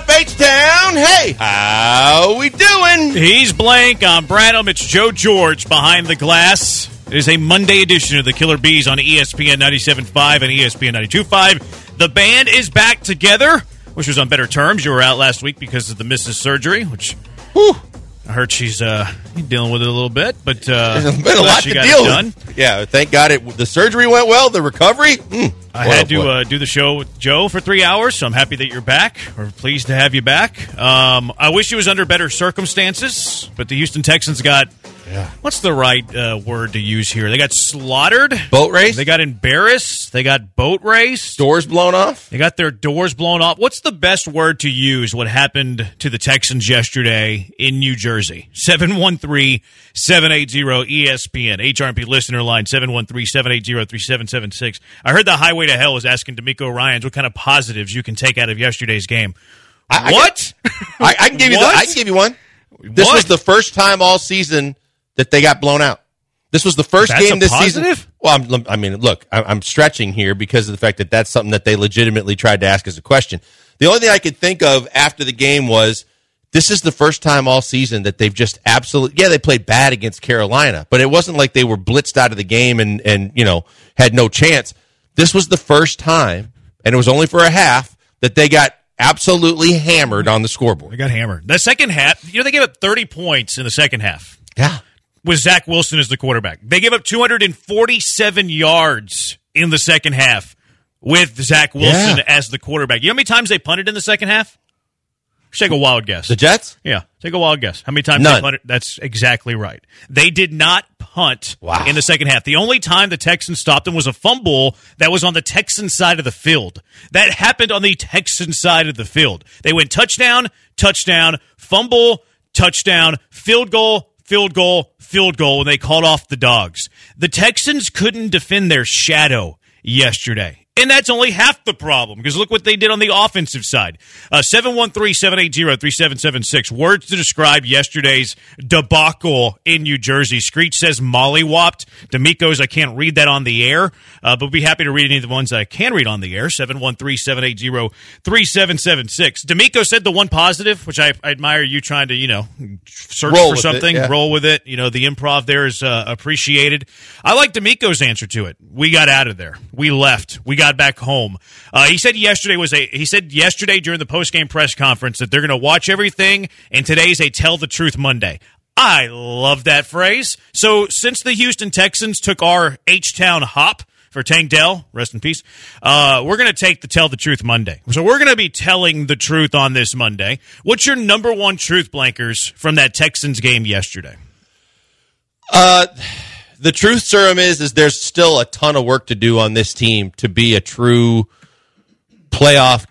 up, H-Town? Hey, how we doing? He's Blank. I'm Branham. It's Joe George behind the glass. It is a Monday edition of the Killer Bees on ESPN 97.5 and ESPN 92.5. The band is back together, which was on better terms. You were out last week because of the missus surgery, which Whew. I heard she's uh, dealing with it a little bit, but uh, There's been a lot she to got deal done. with. Yeah, thank God it. The surgery went well. The recovery. Mm, I had oh to uh, do the show with Joe for three hours, so I'm happy that you're back. We're pleased to have you back. Um, I wish it was under better circumstances, but the Houston Texans got Yeah. what's the right uh, word to use here? They got slaughtered, boat race. they got embarrassed, they got boat race. doors blown off. they got their doors blown off. What's the best word to use? What happened to the Texans yesterday in New Jersey? 713 780 ESPN. HRP listener line 713 780 3776. I heard the Highway to Hell was asking DeMeco Ryans what kind of positives you can take out of yesterday's game. I- I what? I, I can give you. The, I can give you one. This What? was the first time all season that they got blown out. This was the first That's game this positive? season. Well, I'm, I mean, look, I- I'm stretching here because of the fact that that's something that they legitimately tried to ask as a question. The only thing I could think of after the game was this is the first time all season that they've just absolutely yeah they played bad against Carolina, but it wasn't like they were blitzed out of the game and and you know had no chance. This was the first time, and it was only for a half that they got absolutely hammered on the scoreboard. They got hammered. The second half, you know, they gave up 30 points in the second half. Yeah. With Zach Wilson as the quarterback. They gave up 247 yards in the second half with Zach Wilson Yeah. as the quarterback. You know how many times they punted in the second half? Take a wild guess. The Jets? yeah, take a wild guess. How many times None. they punted? That's exactly right. They did not punt Wow. in the second half. The only time the Texans stopped them was a fumble that was on the Texan side of the field. That happened on the Texan side of the field. They went touchdown, touchdown, fumble, touchdown, field goal, field goal, field goal and they called off the dogs. The Texans couldn't defend their shadow yesterday. And that's only half the problem because look what they did on the offensive side. Uh, 713 780 3776. Words to describe yesterday's debacle in New Jersey. Screech says Molly mollywopped. DeMeco's, I can't read that on the air, uh, but be happy to read any of the ones I can read on the air. 713 780 3776. DeMeco said the one positive, which I, I admire you trying to, you know, search Roll for with it, something, yeah. roll with it. You know, the improv there is uh, appreciated. I like DeMeco's answer to it. We got out of there. We left. We got back home. Uh, he said yesterday was a. He said yesterday during the post game press conference that they're going to watch everything, and today's a tell the truth Monday. I love that phrase. So since the Houston Texans took our H Town hop for Tank Dell, rest in peace. Uh, we're going to take the Tell the Truth Monday. So we're going to be telling the truth on this Monday. What's your number one truth, Blankers, from that Texans game yesterday? Uh, the truth serum is is there's still a ton of work to do on this team to be a true playoff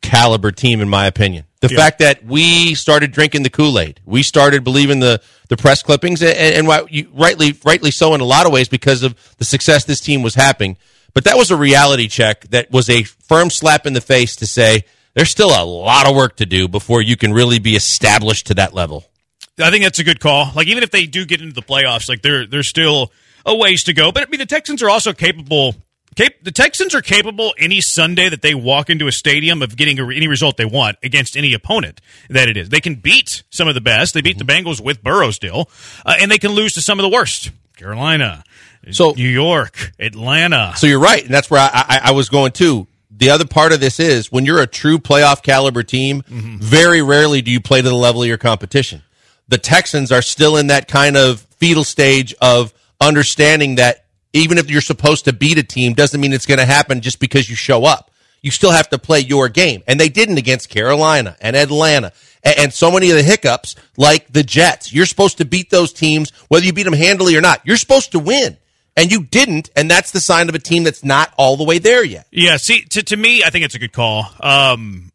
caliber team in my opinion. The Yeah. fact that we started drinking the kool-aid. We started believing the the press clippings and, and you, rightly rightly so in a lot of ways because of the success this team was having. But that was a reality check that was a firm slap in the face to say there's still a lot of work to do before you can really be established to that level I think that's a good call. Like even if they do get into the playoffs, like there there's still a ways to go. But I mean, the Texans are also capable. Cap- the Texans are capable any Sunday that they walk into a stadium of getting a, any result they want against any opponent that it is. They can beat some of the best. They beat the Bengals with Burrow still, uh, and they can lose to some of the worst. Carolina, So- New York, Atlanta. So you're right, and that's where I, I, I was going to. The other part of this is when you're a true playoff caliber team, very rarely do you play to the level of your competition. The Texans are still in that kind of fetal stage of understanding that even if you're supposed to beat a team, doesn't mean it's going to happen just because you show up. You still have to play your game, and they didn't against Carolina and Atlanta, and, and so many of the hiccups, like the Jets. You're supposed to beat those teams, whether you beat them handily or not. You're supposed to win and you didn't, and that's the sign of a team that's not all the way there yet. Yeah, see, to, to me, I think it's a good call. Um,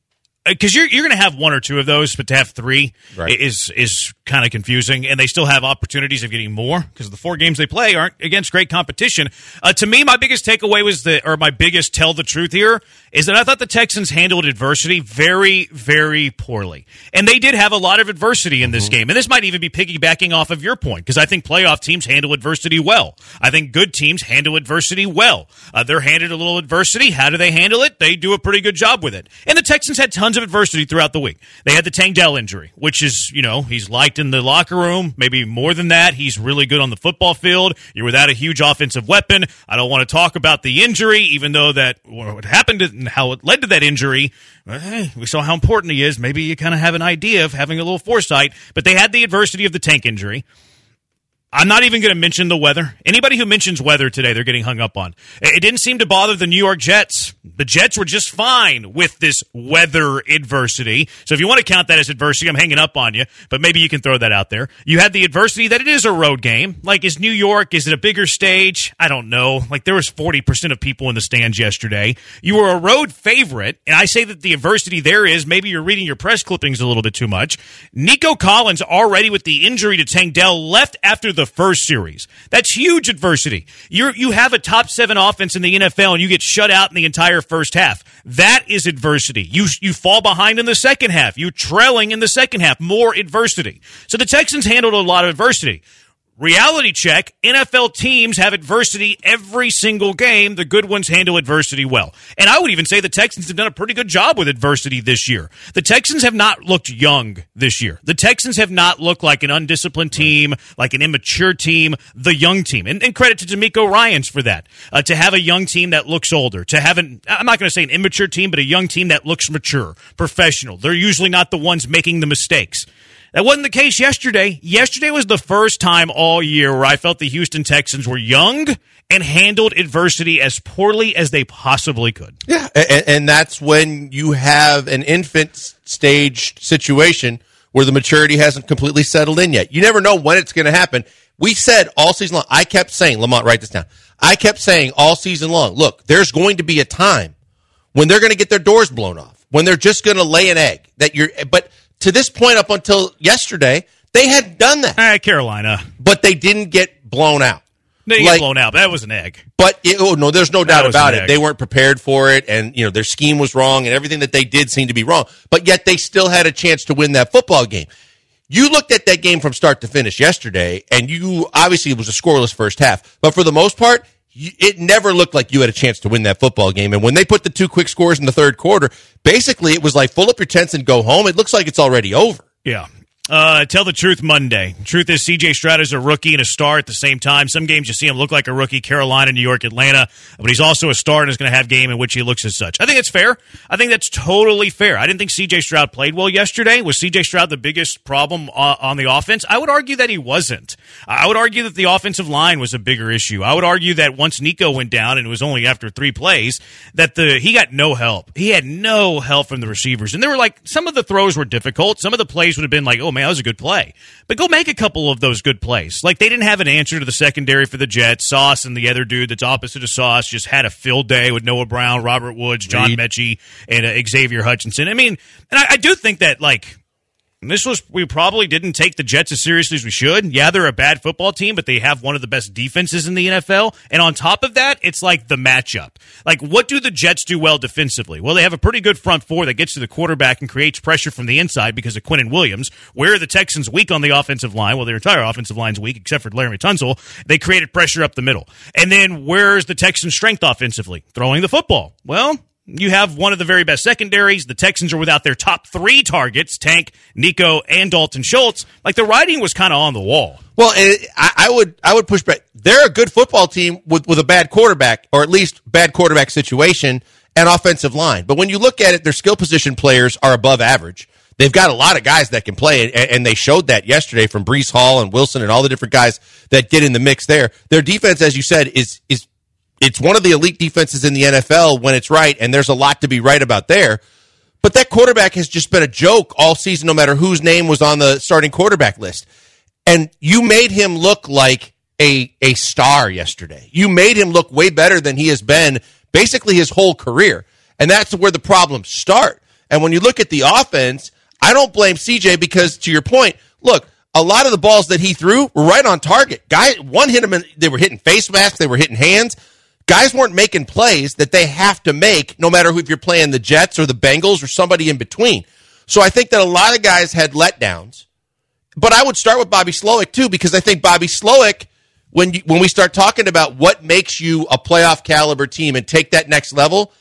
because you're you're going to have one or two of those, but to have three Right. is is kind of confusing, and they still have opportunities of getting more because the four games they play aren't against great competition. Uh, to me, my biggest takeaway was the, or my biggest tell the truth here is that I thought the Texans handled adversity very very poorly, and they did have a lot of adversity in this game, and this might even be piggybacking off of your point because I think playoff teams handle adversity well. I think good teams handle adversity well. Uh, they're handed a little adversity. How do they handle it? They do a pretty good job with it, and the Texans had tons of adversity throughout the week. They had the Tank Dell injury, which is, you know, he's liked in the locker room, maybe more than that. He's really good on the football field. You're without a huge offensive weapon. I don't want to talk about the injury, even though that what happened and how it led to that injury. We saw how important he is. Maybe you kind of have an idea of having a little foresight, but they had the adversity of the tank injury. I'm not even going to mention the weather. Anybody who mentions weather today, they're getting hung up on. It didn't seem to bother the New York Jets. The Jets were just fine with this weather adversity. So if you want to count that as adversity, I'm hanging up on you, but maybe you can throw that out there. You had the adversity that it is a road game. Like, is New York, is it a bigger stage? I don't know. Like, there was 40% of people in the stands yesterday. You were a road favorite, and I say that the adversity there is maybe you're reading your press clippings a little bit too much. Nico Collins already with the injury to Tank Dell left after the first series. That's huge adversity. You you have a top seven offense in the NFL and you get shut out in the entire first half. That is adversity. You you fall behind in the second half. You're trailing in the second half. More adversity. So the Texans handled a lot of adversity. Reality check NFL teams have adversity every single game. The good ones handle adversity well. And I would even say the Texans have done a pretty good job with adversity this year. The Texans have not looked young this year. The Texans have not looked like an undisciplined team, like an immature team, the young team. And, and credit to DeMeco Ryans for that. Uh, to have a young team that looks older, to have an, I'm not going to say an immature team, but a young team that looks mature, professional. They're usually not the ones making the mistakes. That wasn't the case yesterday. Yesterday was the first time all year where I felt the Houston Texans were young and handled adversity as poorly as they possibly could. Yeah, and, and that's when you have an infant stage situation where the maturity hasn't completely settled in yet. You never know when it's going to happen. We said all season long, I kept saying, Lamont, write this down. I kept saying all season long, look, there's going to be a time when they're going to get their doors blown off, when they're just going to lay an egg that you're, but to this point up until yesterday, they had done that. Right, Carolina. But they didn't get blown out. They like, get blown out. That was an egg. But it, oh no, there's no doubt about it. Egg. They weren't prepared for it, and you know their scheme was wrong, and everything that they did seemed to be wrong. But yet they still had a chance to win that football game. You looked at that game from start to finish yesterday, and you obviously it was a scoreless first half. But for the most part, it never looked like you had a chance to win that football game. And when they put the two quick scores in the third quarter, basically it was like pull up your tents and go home. It looks like it's already over. Yeah. Uh, tell the truth Monday. Truth is, CJ Stroud is a rookie and a star at the same time. Some games you see him look like a rookie, Carolina, New York, Atlanta, but he's also a star and is going to have game in which he looks as such. I think it's fair. I think that's totally fair. I didn't think CJ Stroud played well yesterday. Was CJ Stroud the biggest problem uh, on the offense? I would argue that he wasn't. I would argue that the offensive line was a bigger issue. I would argue that once Nico went down and it was only after three plays that the he got no help. He had no help from the receivers, and there were like some of the throws were difficult. Some of the plays would have been like, oh man man, that was a good play. But go make a couple of those good plays. Like they didn't have an answer to the secondary for the Jets. Sauce and the other dude that's opposite of Sauce just had a field day with Noah Brown, Robert Woods, John Reed. Metchie, and uh, Xavier Hutchinson. I mean, and I, I do think that like this was we probably didn't take the Jets as seriously as we should. Yeah, they're a bad football team, but they have one of the best defenses in the NFL. And on top of that, it's like the matchup. Like, what do the Jets do well defensively? Well, they have a pretty good front four that gets to the quarterback and creates pressure from the inside because of Quinnen Williams. Where are the Texans weak on the offensive line? Well, their entire offensive line's weak except for Laremy Tunsil. They created pressure up the middle. And then where's the Texans' strength offensively? Throwing the football. Well, you have one of the very best secondaries. The Texans are without their top three targets, Tank, Nico, and Dalton Schultz. Like the writing was kind of on the wall. Well, it, I, I, would I would push back. They're a good football team with, with a bad quarterback, or at least bad quarterback situation and offensive line. But when you look at it, their skill position players are above average. They've got a lot of guys that can play, and, and they showed that yesterday from Breece Hall and Wilson and all the different guys that get in the mix there. Their defense, as you said, is is it's one of the elite defenses in the NFL when it's right, and there's a lot to be right about there. But that quarterback has just been a joke all season, no matter whose name was on the starting quarterback list. And you made him look like a, a star yesterday. You made him look way better than he has been basically his whole career. And that's where the problems start. And when you look at the offense, I don't blame CJ because to your point, look, a lot of the balls that he threw were right on target. Guy, one hit him they were hitting face masks, they were hitting hands guys weren't making plays that they have to make no matter if you're playing the Jets or the Bengals or somebody in between. So I think that a lot of guys had letdowns. But I would start with Bobby Slowik too because I think Bobby Slowik when you, when we start talking about what makes you a playoff caliber team and take that next level,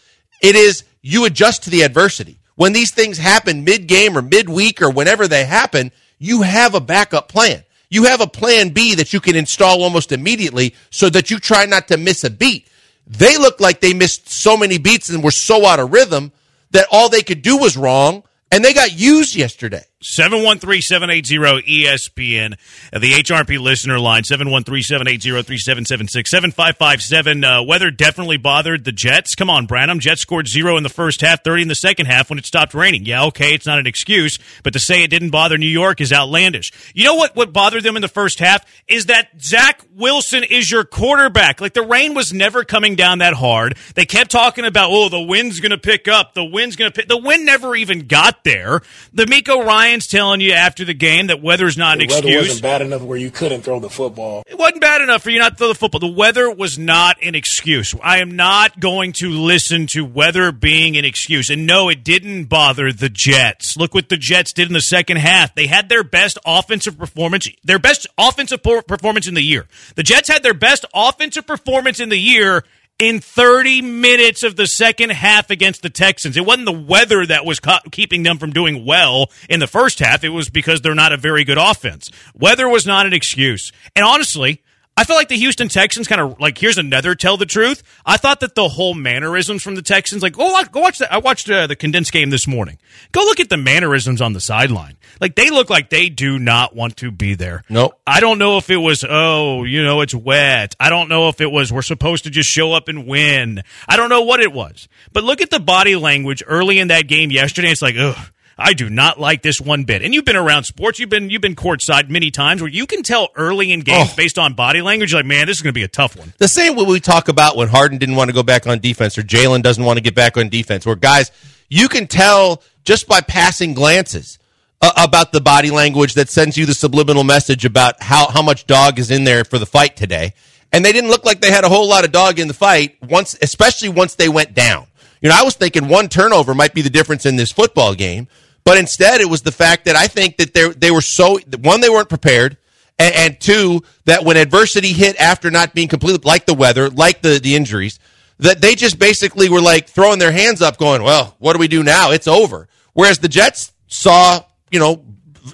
it is you adjust to the adversity. when these things happen mid game or midweek or whenever they happen, you have a backup plan. You have a plan B that you can install almost immediately so that you try not to miss a beat. They looked like they missed so many beats and were so out of rhythm that all they could do was wrong and they got used yesterday. 713-780-ESPN. The HRP listener line, 713-780-3776. 7557. Uh, weather definitely bothered the Jets. Come on, Branham. Jets scored zero in the first half, 30 in the second half when it stopped raining. Yeah, okay, it's not an excuse, but to say it didn't bother New York is outlandish. You know what, what bothered them in the first half? Is that Zach Wilson is your quarterback. Like, the rain was never coming down that hard. They kept talking about, oh, the wind's going to pick up. The wind's going to pick. The wind never even got there. DeMeco Ryan's telling you after the game that weather's not the an weather excuse. wasn't bad enough where you couldn't throw the football. It wasn't bad enough for you not to throw the football. The weather was not an excuse. I am not going to listen to weather being an excuse. And no, it didn't bother the Jets. Look what the Jets did in the second half. They had their best offensive performance, their best offensive performance in the year. The Jets had their best offensive performance in the year in 30 minutes of the second half against the Texans. It wasn't the weather that was ca- keeping them from doing well in the first half. It was because they're not a very good offense. Weather was not an excuse. And honestly, I feel like the Houston Texans kind of like here's another tell the truth. I thought that the whole mannerisms from the Texans, like go watch, go watch that. I watched uh, the condensed game this morning. Go look at the mannerisms on the sideline. Like they look like they do not want to be there. Nope. I don't know if it was oh you know it's wet. I don't know if it was we're supposed to just show up and win. I don't know what it was. But look at the body language early in that game yesterday. It's like ugh. I do not like this one bit. And you've been around sports. You've been you've been courtside many times where you can tell early in games Oh. based on body language. Like, man, this is going to be a tough one. The same way we talk about when Harden didn't want to go back on defense or Jalen doesn't want to get back on defense, where guys, you can tell just by passing glances uh, about the body language that sends you the subliminal message about how, how much dog is in there for the fight today. And they didn't look like they had a whole lot of dog in the fight once, especially once they went down. You know, I was thinking one turnover might be the difference in this football game, but instead it was the fact that I think that they they were so one they weren't prepared, and, and two that when adversity hit after not being completely like the weather, like the the injuries, that they just basically were like throwing their hands up, going, "Well, what do we do now? It's over." Whereas the Jets saw, you know,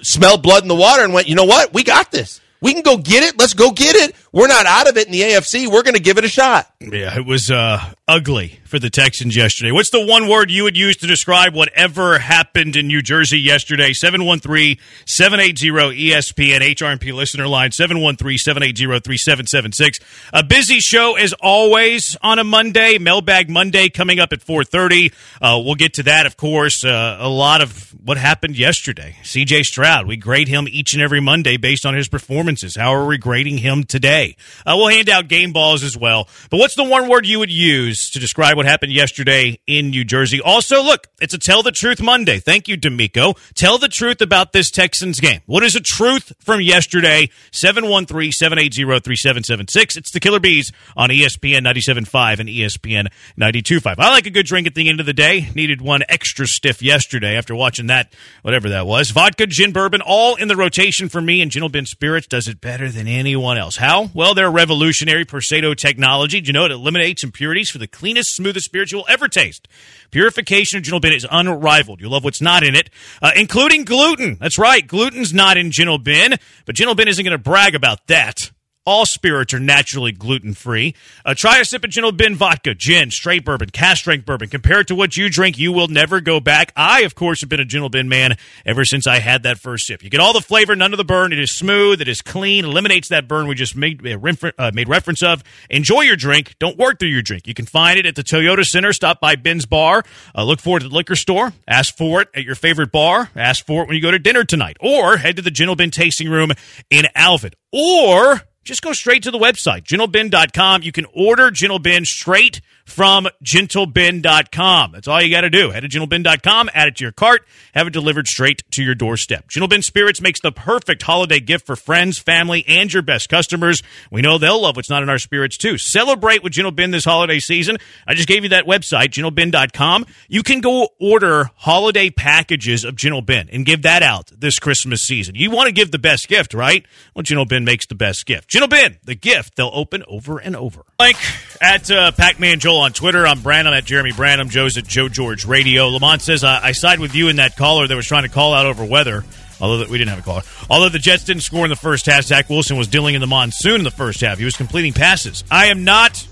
smelled blood in the water and went, "You know what? We got this. We can go get it. Let's go get it. We're not out of it in the AFC. We're going to give it a shot." Yeah, it was uh, ugly for the Texans yesterday. What's the one word you would use to describe whatever happened in New Jersey yesterday? 713 780 ESPN HRMP listener line 713 780 3776. A busy show as always on a Monday. Mailbag Monday coming up at 430. Uh, we'll get to that, of course. Uh, a lot of what happened yesterday. CJ Stroud, we grade him each and every Monday based on his performances. How are we grading him today? Uh, we'll hand out game balls as well. But what's the one word you would use to describe what happened yesterday in New Jersey? Also, look, it's a Tell the Truth Monday. Thank you, DeMeco. Tell the truth about this Texans game. What is a truth from yesterday? 713 780 3776. It's the Killer Bees on ESPN 97.5 and ESPN 92.5. I like a good drink at the end of the day. Needed one extra stiff yesterday after watching that, whatever that was. Vodka, gin, bourbon, all in the rotation for me, and Gentle Bin Spirits does it better than anyone else. How? Well, their revolutionary Persedo technology. Do you know it eliminates impurities for the cleanest, smoothest spirits you'll ever taste? Purification of Gentle Bin is unrivaled. You'll love what's not in it, uh, including gluten. That's right. Gluten's not in Gentle Bin, but Gentle Bin isn't going to brag about that. All spirits are naturally gluten free. Uh, try a sip of Gentle Bin vodka, gin, straight bourbon, cast strength bourbon. Compare it to what you drink, you will never go back. I, of course, have been a Gentle Bin man ever since I had that first sip. You get all the flavor, none of the burn. It is smooth, it is clean, eliminates that burn we just made, uh, uh, made reference of. Enjoy your drink. Don't work through your drink. You can find it at the Toyota Center. Stop by Ben's Bar. Uh, look for it at the liquor store. Ask for it at your favorite bar. Ask for it when you go to dinner tonight. Or head to the Gentle Bin tasting room in Alvin. Or just go straight to the website, gentlebin.com. You can order Gentle Bin straight from gentlebin.com. That's all you got to do. Head to gentlebin.com, add it to your cart, have it delivered straight to your doorstep. Gentlebin Spirits makes the perfect holiday gift for friends, family, and your best customers. We know they'll love what's not in our spirits too. Celebrate with Gentle Bin this holiday season. I just gave you that website, gentlebin.com. You can go order holiday packages of Gentlebin and give that out this Christmas season. You want to give the best gift, right? Well, Gentlebin makes the best gift. Gentlebin, the gift they'll open over and over. Like at uh, Pac Man Joel On Twitter. I'm Brandon at Jeremy Branham. Joe's at Joe George Radio. Lamont says, I, I side with you in that caller that was trying to call out over weather. Although that we didn't have a caller. Although the Jets didn't score in the first half, Zach Wilson was dealing in the monsoon in the first half. He was completing passes. I am not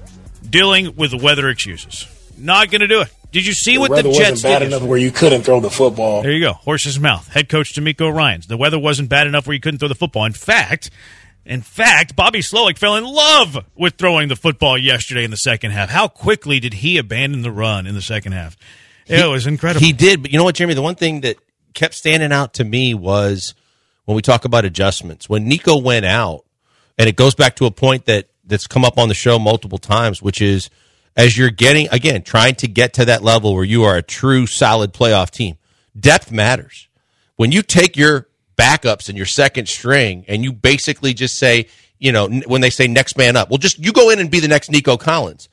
dealing with the weather excuses. Not going to do it. Did you see The what the Jets wasn't bad did? enough where you couldn't throw the football. There you go. Horse's mouth. Head coach DeMeco Ryans. The weather wasn't bad enough where you couldn't throw the football. In fact, in fact, Bobby Slowik fell in love with throwing the football yesterday in the second half. How quickly did he abandon the run in the second half? It was incredible. He did, but you know what, Jeremy? The one thing that kept standing out to me was when we talk about adjustments. When Nico went out, and it goes back to a point that that's come up on the show multiple times, which is as you're getting again trying to get to that level where you are a true solid playoff team, depth matters. When you take your backups and your second string and you basically just say, you know, when they say next man up, well, just you go in and be the next Nico Collins.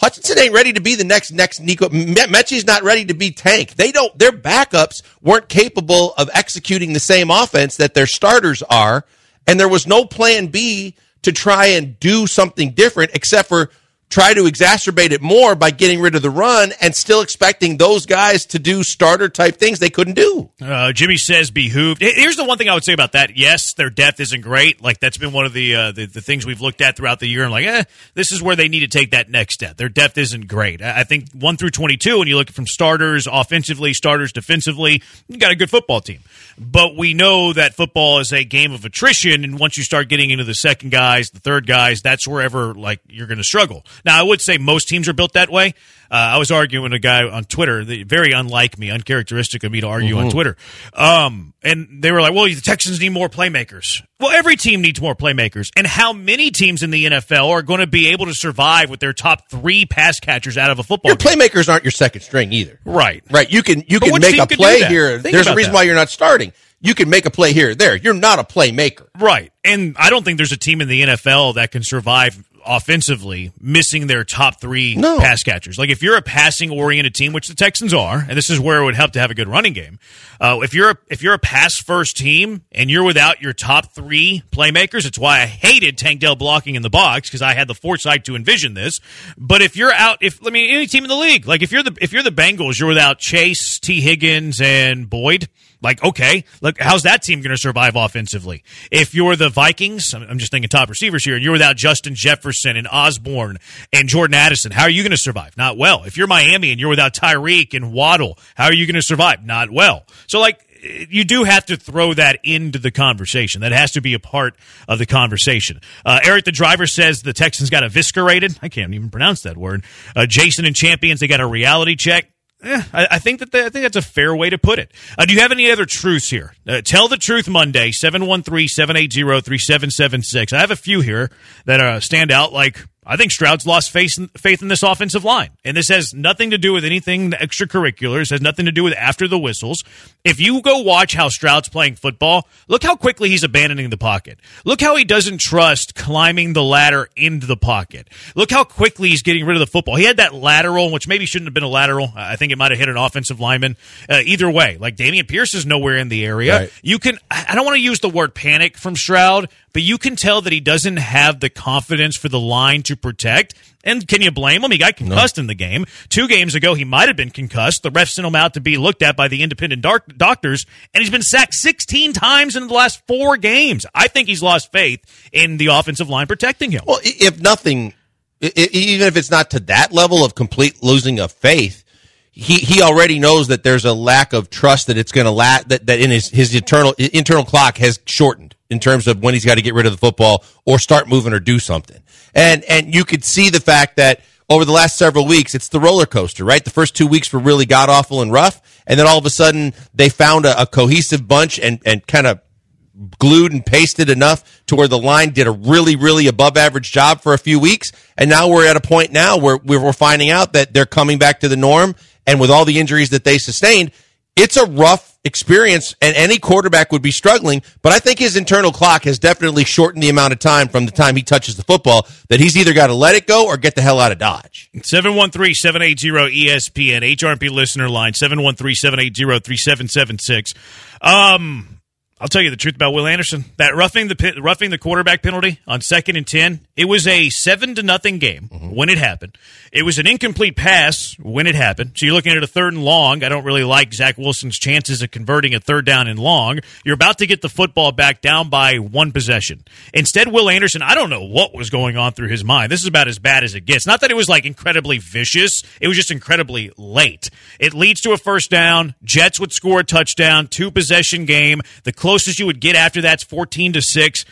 Hutchinson ain't ready to be the next next Nico. Me- Metchie's not ready to be Tank. They don't. Their backups weren't capable of executing the same offense that their starters are, and there was no plan B to try and do something different except for try to exacerbate it more by getting rid of the run and still expecting those guys to do starter type things they couldn't do. Uh, Jimmy says behooved. Here- Here's the one thing I would say about that. Yes, their depth isn't great. Like that's been one of the uh, the, the things we've looked at throughout the year. I'm like, eh, this is where they need to take that next step. Their depth isn't great. I I think one through 22, when you look from starters offensively, starters defensively, you got a good football team. But we know that football is a game of attrition, and once you start getting into the second guys, the third guys, that's wherever like you're going to struggle. Now, I would say most teams are built that way. Uh, I was arguing with a guy on Twitter, very unlike me, uncharacteristic of me to argue on Twitter. Um, and they were like, well, the Texans need more playmakers. Well, every team needs more playmakers. And how many teams in the NFL are going to be able to survive with their top three pass catchers out of a football Your game? playmakers aren't your second string either. Right. Right. You can you But can make a play here. Think There's a reason that. why you're not starting. You can make a play here or there. You're not a playmaker. Right. And I don't think there's a team in the NFL that can survive offensively missing their top three No. pass catchers. Like if you're a passing oriented team, which the Texans are, and this is where it would help to have a good running game. Uh, if you're a, if you're a pass first team and you're without your top three playmakers, it's why I hated Tank Dell blocking in the box because I had the foresight to envision this. But if you're out, if I mean any team in the league, like if you're the if you're the Bengals, you're without Chase, Tee Higgins, and Boyd. Like, okay, look, how's that team going to survive offensively? If you're the Vikings, I'm just thinking top receivers here, and you're without Justin Jefferson and Osborn and Jordan Addison, how are you going to survive? Not well. If you're Miami and you're without Tyreek and Waddle, how are you going to survive? Not well. So, like, you do have to throw that into the conversation. That has to be a part of the conversation. Uh, Eric, the driver, says the Texans got eviscerated. I can't even pronounce that word. Uh, Jason and Champions, they got a reality check. Eh, I, I think that I think that's a fair way to put it. Uh, do you have any other truths here? Uh, tell the truth Monday, 713-780-3776. I have a few here that uh, stand out like I think Stroud's lost faith in, faith in this offensive line. And this has nothing to do with anything extracurricular. extracurriculars, has nothing to do with after the whistles. If you go watch how Stroud's playing football, look how quickly he's abandoning the pocket. Look how he doesn't trust climbing the ladder into the pocket. Look how quickly he's getting rid of the football. He had that lateral, which maybe shouldn't have been a lateral. I think it might have hit an offensive lineman. Uh, either way, like Dameon Pierce is nowhere in the area. Right. You can, I don't want to use the word panic from Stroud, but you can tell that he doesn't have the confidence for the line to protect. And can you blame him? He got concussed in the game. Two games ago, he might have been concussed. The ref sent him out to be looked at by the independent dark doctors, and he's been sacked 16 times in the last four games. I think he's lost faith in the offensive line protecting him. Well, if nothing, even if it's not to that level of complete losing of faith, he, he already knows that there's a lack of trust that it's going to la- that, that in his, his internal internal clock has shortened in terms of when he's got to get rid of the football or start moving or do something. And and you could see the fact that over the last several weeks, it's the roller coaster, right? The first two weeks were really god awful and rough, and then all of a sudden they found a, a cohesive bunch and and kind of glued and pasted enough to where the line did a really, really above average job for a few weeks. And now we're at a point now where we're finding out that they're coming back to the norm. And with all the injuries that they sustained, it's a rough experience and any quarterback would be struggling. But I think his internal clock has definitely shortened the amount of time from the time he touches the football that he's either got to let it go or get the hell out of Dodge. 713-780-ESPN, HRP listener line, 713-780-3776. Um, I'll tell you the truth about Will Anderson. That roughing the roughing the quarterback penalty on second and ten. It was a seven to nothing game mm-hmm. when it happened. It was an incomplete pass when it happened. So you're looking at a third and long. I don't really like Zach Wilson's chances of converting a third down and long. You're about to get the football back down by one possession. Instead, Will Anderson. I don't know what was going on through his mind. This is about as bad as it gets. Not that it was like incredibly vicious. It was just incredibly late. It leads to a first down. Jets would score a touchdown. Two possession game. The closest you would get after that's 14 to 6.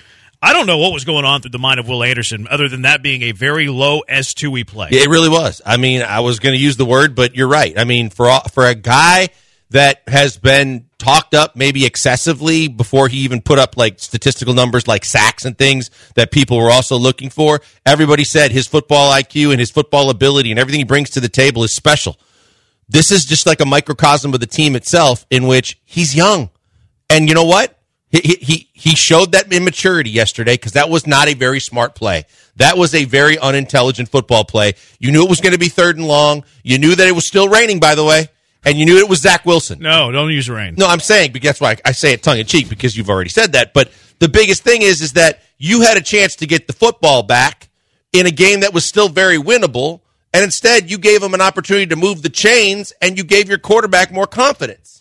I don't know what was going on through the mind of Will Anderson, other than that being a very low S2E play. It really was. I mean, I was going to use the word, but you're right. I mean, for for a guy that has been talked up maybe excessively before he even put up like statistical numbers like sacks and things that people were also looking for, everybody said his football IQ and his football ability and everything he brings to the table is special. This is just like a microcosm of the team itself in which he's young. And you know what? He, he, he showed that immaturity yesterday because that was not a very smart play. That was a very unintelligent football play. You knew it was going to be third and long. You knew that it was still raining, by the way, and you knew it was Zach Wilson. No, don't use rain. No, I'm saying, but that's why I say it tongue in cheek because you've already said that. But the biggest thing is, is that you had a chance to get the football back in a game that was still very winnable, and instead you gave him an opportunity to move the chains, and you gave your quarterback more confidence.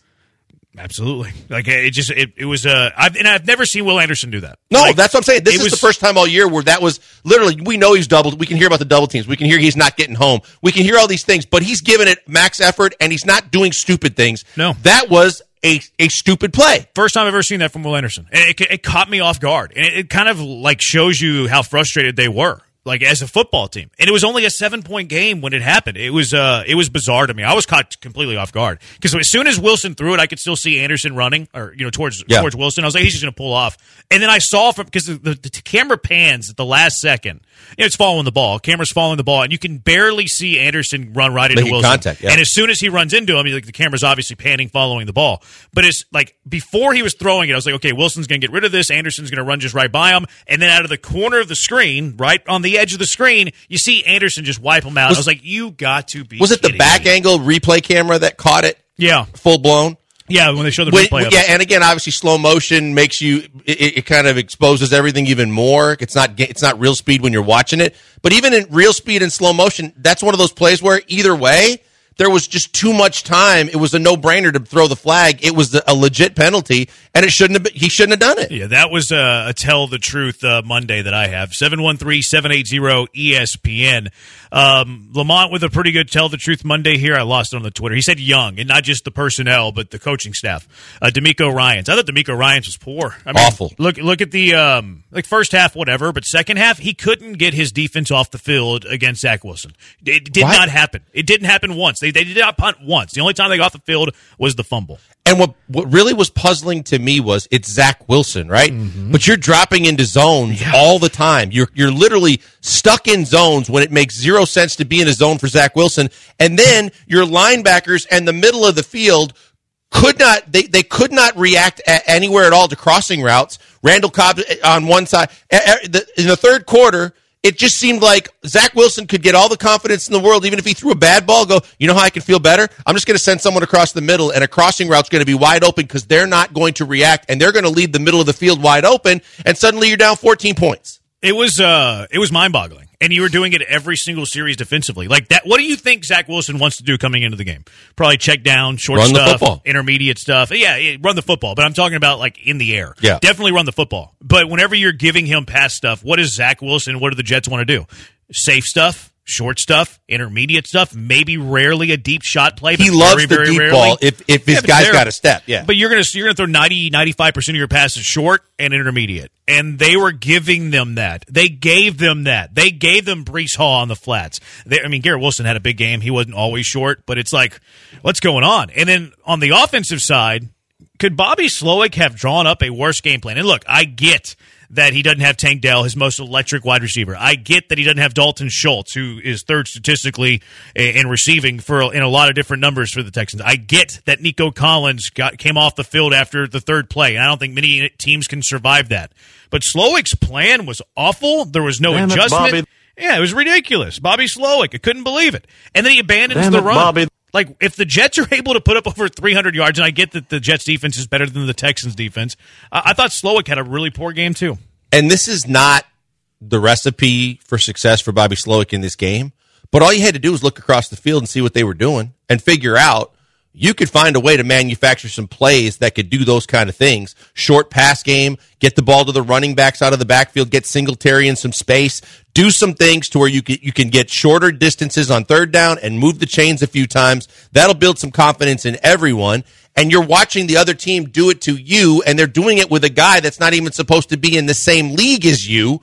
Absolutely. Like it just it, it was uh I've and I've never seen Will Anderson do that. No, like, that's what I'm saying. This is was, the first time all year where that was literally we know he's doubled. We can hear about the double teams. We can hear he's not getting home. We can hear all these things, but he's giving it max effort and he's not doing stupid things. No. That was a, a stupid play. First time I've ever seen that from Will Anderson. And it, it, caught me off guard. And it, it kind of like shows you how frustrated they were like as a football team. And it was only a seven point game when it happened. It was uh it was bizarre to me. I was caught completely off guard because as soon as Wilson threw it, I could still see Anderson running or you know towards yeah. towards Wilson. I was like, he's just going to pull off. And then I saw from because the, the, the, camera pans at the last second. It's following the ball. Camera's following the ball, and you can barely see Anderson run right into Making Wilson. Contact, yeah. And as soon as he runs into him, like the camera's obviously panning, following the ball. But it's like before he was throwing it, I was like, okay, Wilson's going to get rid of this. Anderson's going to run just right by him, and then out of the corner of the screen, right on the edge of the screen, you see Anderson just wipe him out. Was, I was like, you got to be. Was it the back me. angle replay camera that caught it? Yeah, full blown. Yeah, when they show the when, replay. yeah, and again, obviously, slow motion makes you. It, it, kind of exposes everything even more. It's not. It's not real speed when you're watching it, but even in real speed and slow motion, that's one of those plays where either way, there was just too much time. It was a no brainer to throw the flag. It was a legit penalty, and it shouldn't have. Been, he shouldn't have done it. Yeah, that was a, a tell the truth uh, Monday that I have seven one three seven eight zero ESPN. Um, Lamont with a pretty good tell the truth Monday here. I lost it on the Twitter. He said young, and not just the personnel, but the coaching staff. Uh, DeMeco Ryans. I thought DeMeco Ryans was poor. I mean, Awful. Look, look at the um, like first half, whatever, but second half, he couldn't get his defense off the field against Zach Wilson. It did what? not happen. It didn't happen once. They they did not punt once. The only time they got off the field was the fumble. And what what really was puzzling to me was it's Zach Wilson, right? Mm-hmm. But you're dropping into zones yeah. all the time. You're you're literally stuck in zones when it makes zero sense to be in a zone for Zach Wilson. And then your linebackers and the middle of the field could not they, they could not react anywhere at all to crossing routes. Randall Cobb on one side in the third quarter it just seemed like Zach Wilson could get all the confidence in the world, even if he threw a bad ball. Go, you know how I can feel better? I'm just going to send someone across the middle, and a crossing route's going to be wide open because they're not going to react, and they're going to leave the middle of the field wide open, and suddenly you're down 14 points. It was uh, it was mind boggling, and you were doing it every single series defensively. Like that. What do you think Zach Wilson wants to do coming into the game? Probably check down, short run stuff, intermediate stuff. Yeah, run the football. But I'm talking about like in the air. Yeah, definitely run the football. But whenever you're giving him pass stuff, what does Zach Wilson? What do the Jets want to do? Safe stuff, short stuff, intermediate stuff, maybe rarely a deep shot play. he loves the deep rarely. ball if, if his yeah, guy's got a step. Yeah, but you're gonna you're gonna throw 90 95 percent of your passes short and intermediate, and they were giving them that. They gave them that. They gave them Breece Hall on the flats. They, I mean, Garrett Wilson had a big game. He wasn't always short, but it's like, what's going on? And then on the offensive side, could Bobby Slowik have drawn up a worse game plan? And look, I get that he doesn't have Tank Dell, his most electric wide receiver. I get that he doesn't have Dalton Schultz, who is third statistically in receiving for in a lot of different numbers for the Texans. I get that Nico Collins got came off the field after the third play, and I don't think many teams can survive that. But Slowik's plan was awful. There was no Damn adjustment. It, Yeah, it was ridiculous. Bobby Slowik, I couldn't believe it. And then he abandons Damn the it, run. Bobby. Like, if the Jets are able to put up over 300 yards, and I get that the Jets defense is better than the Texans defense, uh, I thought Slowik had a really poor game, too. And this is not the recipe for success for Bobby Slowik in this game. But all you had to do was look across the field and see what they were doing and figure out you could find a way to manufacture some plays that could do those kind of things. Short pass game, get the ball to the running backs out of the backfield, get Singletary in some space, do some things to where you can, you can get shorter distances on third down and move the chains a few times. That'll build some confidence in everyone. And you're watching the other team do it to you, and they're doing it with a guy that's not even supposed to be in the same league as you.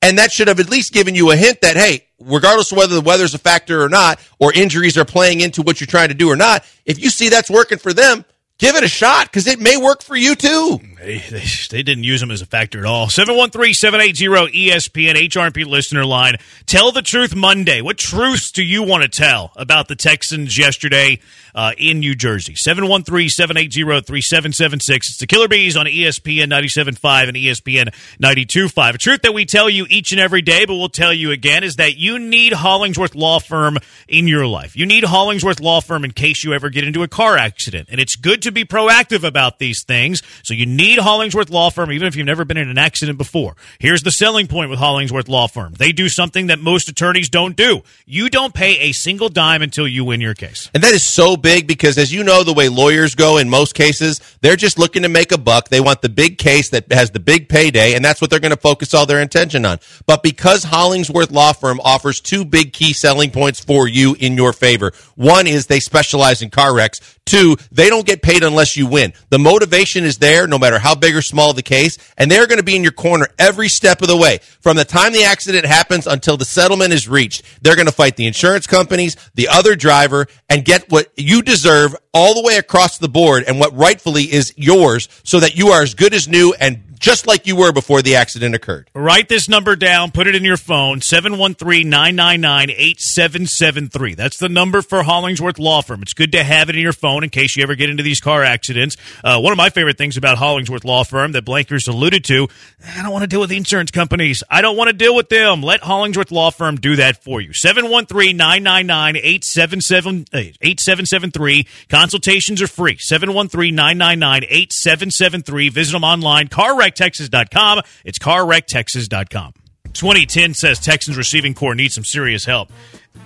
And that should have at least given you a hint that, hey, regardless of whether the weather's a factor or not, or injuries are playing into what you're trying to do or not, if you see that's working for them, give it a shot because it may work for you too. They, they, they didn't use them as a factor at all. 713 780 ESPN HRP listener line. Tell the truth Monday. What truths do you want to tell about the Texans yesterday uh, in New Jersey? 713 780 3776. It's the Killer Bees on ESPN 97.5 and ESPN 92.5. A truth that we tell you each and every day, but we'll tell you again, is that you need Hollingsworth Law Firm in your life. You need Hollingsworth Law Firm in case you ever get into a car accident. And it's good to be proactive about these things. So you need Hollingsworth Law Firm, even if you've never been in an accident before. Here's the selling point with Hollingsworth Law Firm they do something that most attorneys don't do. You don't pay a single dime until you win your case. And that is so big because, as you know, the way lawyers go in most cases, they're just looking to make a buck. They want the big case that has the big payday, and that's what they're going to focus all their attention on. But because Hollingsworth Law Firm offers two big key selling points for you in your favor, one is they specialize in car wrecks. Two, they don't get paid unless you win. The motivation is there, no matter how big or small the case, and they're going to be in your corner every step of the way. From the time the accident happens until the settlement is reached, they're going to fight the insurance companies, the other driver, and get what you deserve all the way across the board and what rightfully is yours so that you are as good as new and just like you were before the accident occurred. Write this number down, put it in your phone 713 999 8773. That's the number for Hollingsworth Law Firm. It's good to have it in your phone in case you ever get into these car accidents. Uh, one of my favorite things about Hollingsworth Law Firm that Blankers alluded to I don't want to deal with the insurance companies. I don't want to deal with them. Let Hollingsworth Law Firm do that for you. 713 999 8773. Consultations are free. 713 999 8773. Visit them online. CarWreckTexas.com. It's CarWreckTexas.com. 2010 says Texans receiving core needs some serious help.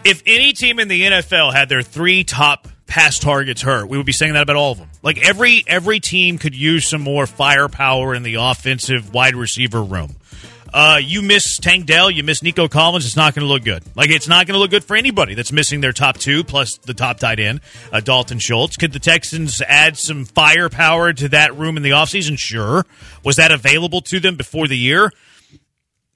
If any team in the NFL had their three top pass targets hurt, we would be saying that about all of them. Like every every team could use some more firepower in the offensive wide receiver room. Uh, you miss Tank Dell, you miss Nico Collins. It's not going to look good. Like it's not going to look good for anybody that's missing their top two plus the top tight end, uh, Dalton Schultz. Could the Texans add some firepower to that room in the offseason? Sure. Was that available to them before the year?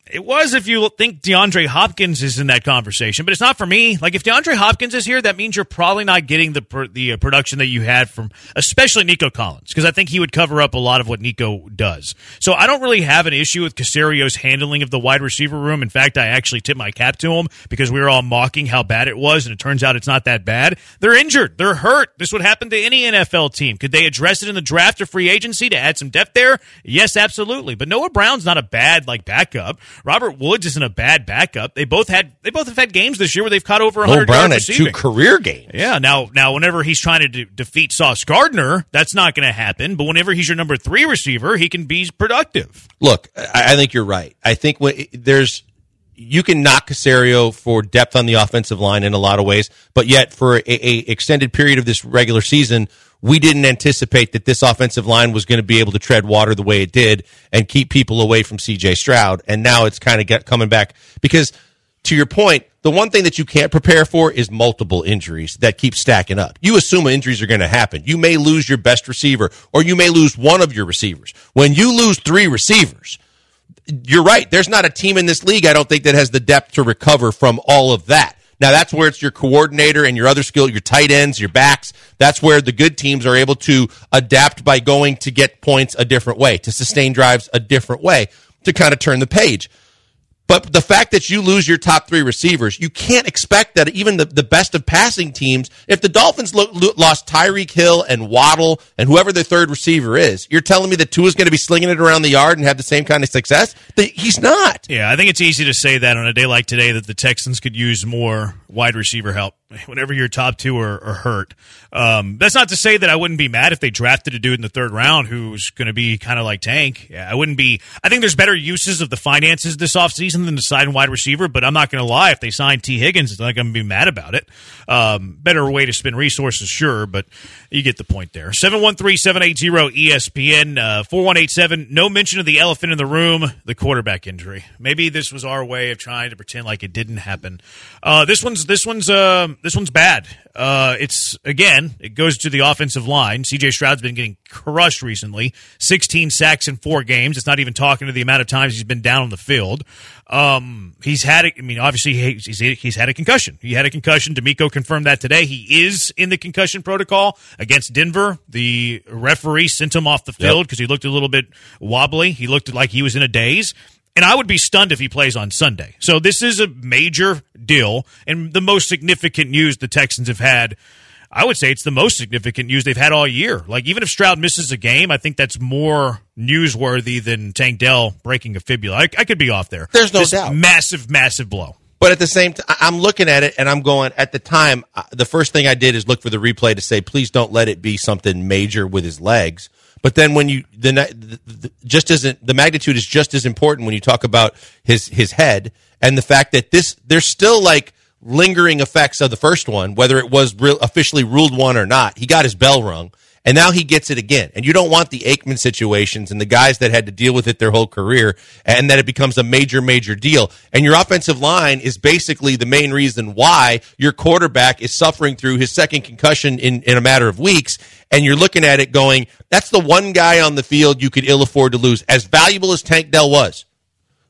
It was if you think DeAndre Hopkins is in that conversation, but it's not for me. Like if DeAndre Hopkins is here, that means you're probably not getting the the uh, production that you had from, especially Nico Collins, because I think he would cover up a lot of what Nico does. So I don't really have an issue with Caserio's handling of the wide receiver room. In fact, I actually tip my cap to him because we were all mocking how bad it was, and it turns out it's not that bad. They're injured, they're hurt. This would happen to any NFL team. Could they address it in the draft or free agency to add some depth there? Yes, absolutely. But Noah Brown's not a bad like backup. Robert Woods isn't a bad backup. They both had they both have had games this year where they've caught over 100 Noah Brown had yards two receiving. career games. Yeah, now now whenever he's trying to de- defeat Sauce Gardner, that's not going to happen. But whenever he's your number three receiver, he can be productive. Look, I, I think you're right. I think when, there's you can knock Caserio for depth on the offensive line in a lot of ways, but yet for a, a extended period of this regular season, we didn't anticipate that this offensive line was going to be able to tread water the way it did and keep people away from CJ Stroud. And now it's kind of coming back because to your point, the one thing that you can't prepare for is multiple injuries that keep stacking up. You assume injuries are going to happen. You may lose your best receiver or you may lose one of your receivers. When you lose three receivers, you're right. There's not a team in this league, I don't think, that has the depth to recover from all of that. Now that's where it's your coordinator and your other skill, your tight ends, your backs. That's where the good teams are able to adapt by going to get points a different way, to sustain drives a different way, to kind of turn the page. But the fact that you lose your top three receivers, you can't expect that even the, the best of passing teams, if the Dolphins lo- lo- lost Tyreek Hill and Waddle and whoever their third receiver is, you're telling me that Tua's going to be slinging it around the yard and have the same kind of success? He's not. Yeah, I think it's easy to say that on a day like today that the Texans could use more wide receiver help whenever your top two are, are hurt. Um, that's not to say that I wouldn't be mad if they drafted a dude in the third round who's going to be kind of like Tank. Yeah, I wouldn't be. I think there's better uses of the finances this offseason than to sign wide receiver, but I'm not going to lie. If they sign Tee Higgins, I'm not going to be mad about it. Um, better way to spend resources, sure, but you get the point there. 713 780 ESPN uh, 4187. No mention of the elephant in the room, the quarterback injury. Maybe this was our way of trying to pretend like it didn't happen. Uh, this one's this one's uh, this one's bad. Uh, it's again, it goes to the offensive line. CJ Stroud's been getting crushed recently. 16 sacks in four games. It's not even talking to the amount of times he's been down on the field. Um, he's had, it. I mean, obviously he's, he's had a concussion. He had a concussion. DeMeco confirmed that today. He is in the concussion protocol against Denver. The referee sent him off the field because yep. he looked a little bit wobbly. He looked like he was in a daze. And I would be stunned if he plays on Sunday. So this is a major deal and the most significant news the Texans have had. I would say it's the most significant news they've had all year. Like even if Stroud misses a game, I think that's more newsworthy than Tank Dell breaking a fibula. I, I could be off there. There's no doubt. Massive, massive blow. But at the same time, I'm looking at it and I'm going, at the time, the first thing I did is look for the replay to say, please don't let it be something major with his legs. But then when you the, the, the just isn't the magnitude is just as important when you talk about his his head and the fact that this there's still like lingering effects of the first one, whether it was real, officially ruled one or not. He got his bell rung. And now he gets it again. And you don't want the Aikman situations and the guys that had to deal with it their whole career and that it becomes a major, major deal. And your offensive line is basically the main reason why your quarterback is suffering through his second concussion in, in a matter of weeks. And you're looking at it going, that's the one guy on the field you could ill afford to lose. As valuable as Tank Dell was.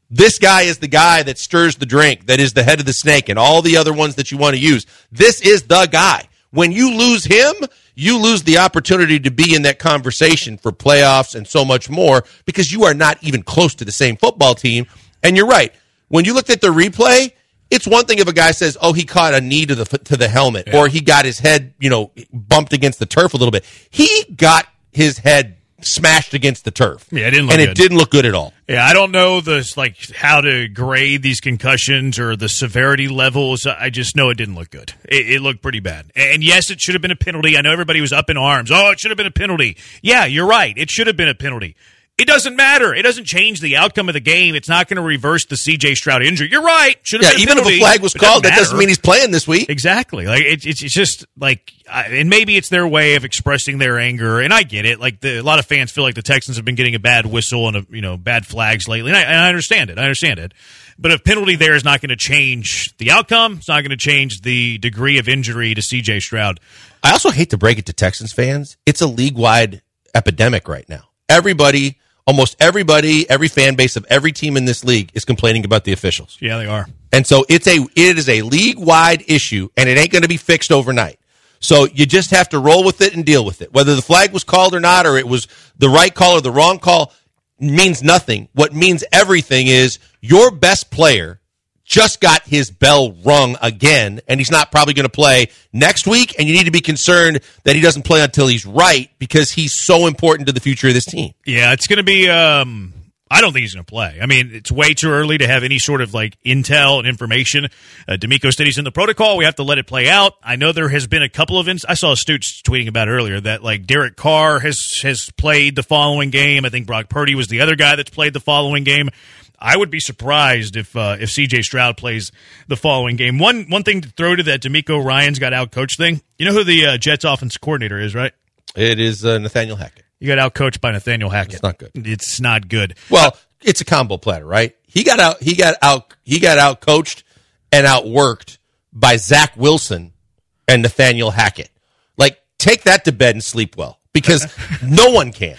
This guy is the guy that stirs the drink, that is the head of the snake, and all the other ones that you want to use. This is the guy. When you lose him, you lose the opportunity to be in that conversation for playoffs and so much more because you are not even close to the same football team. And you're right. When you looked at the replay, it's one thing if a guy says, "Oh, he caught a knee to the to the helmet," yeah. or he got his head, you know, bumped against the turf a little bit. He got his head smashed against the turf. Yeah, it didn't and good. And it didn't look good at all. Yeah, I don't know the like how to grade these concussions or the severity levels. I just know it didn't look good. It, it, looked pretty bad. And yes, it should have been a penalty. I know everybody was up in arms. Oh, it should have been a penalty. Yeah, you're right. It should have been a penalty. It doesn't matter. It doesn't change the outcome of the game. It's not going to reverse the C.J. Stroud injury. You're right. Should have yeah, even penalty, if a flag was called, that doesn't mean he's playing this week. Exactly. Like it, it's it's just like, and maybe it's their way of expressing their anger. And I get it. Like the, a lot of fans feel like the Texans have been getting a bad whistle and a, you know bad flags lately. And I, and I understand it. I understand it. But a penalty there is not going to change the outcome. It's not going to change the degree of injury to C.J. Stroud. I also hate to break it to Texans fans. It's a league wide epidemic right now. Everybody almost everybody, every fan base of every team in this league is complaining about the officials. Yeah, they are. And so it's a it is a league wide issue, and it ain't going to be fixed overnight. So you just have to roll with it and deal with it. Whether the flag was called or not, or it was the right call or the wrong call, means nothing. What means everything is your best player just got his bell rung again, and he's not probably going to play next week. And you need to be concerned that he doesn't play until he's right because he's so important to the future of this team. Yeah, it's going to be. Um, I don't think he's going to play. I mean, it's way too early to have any sort of like intel and information. Uh, DeMeco said he's in the protocol. We have to let it play out. I know there has been a couple of. Ins- I saw Stoots tweeting about earlier that like Derek Carr has has played the following game. I think Brock Purdy was the other guy that's played the following game. I would be surprised if uh, if CJ Stroud plays the following game. One one thing to throw to that DeMeco Ryans got out coached thing. You know who the uh, Jets offense coordinator is, right? It is uh, Nathaniel Hackett. You got out coached by Nathaniel Hackett. It's not good. It's not good. Well, it's a combo platter, right? He got out. He got out. He got out coached and outworked by Zach Wilson and Nathaniel Hackett. Like, take that to bed and sleep well because no one can.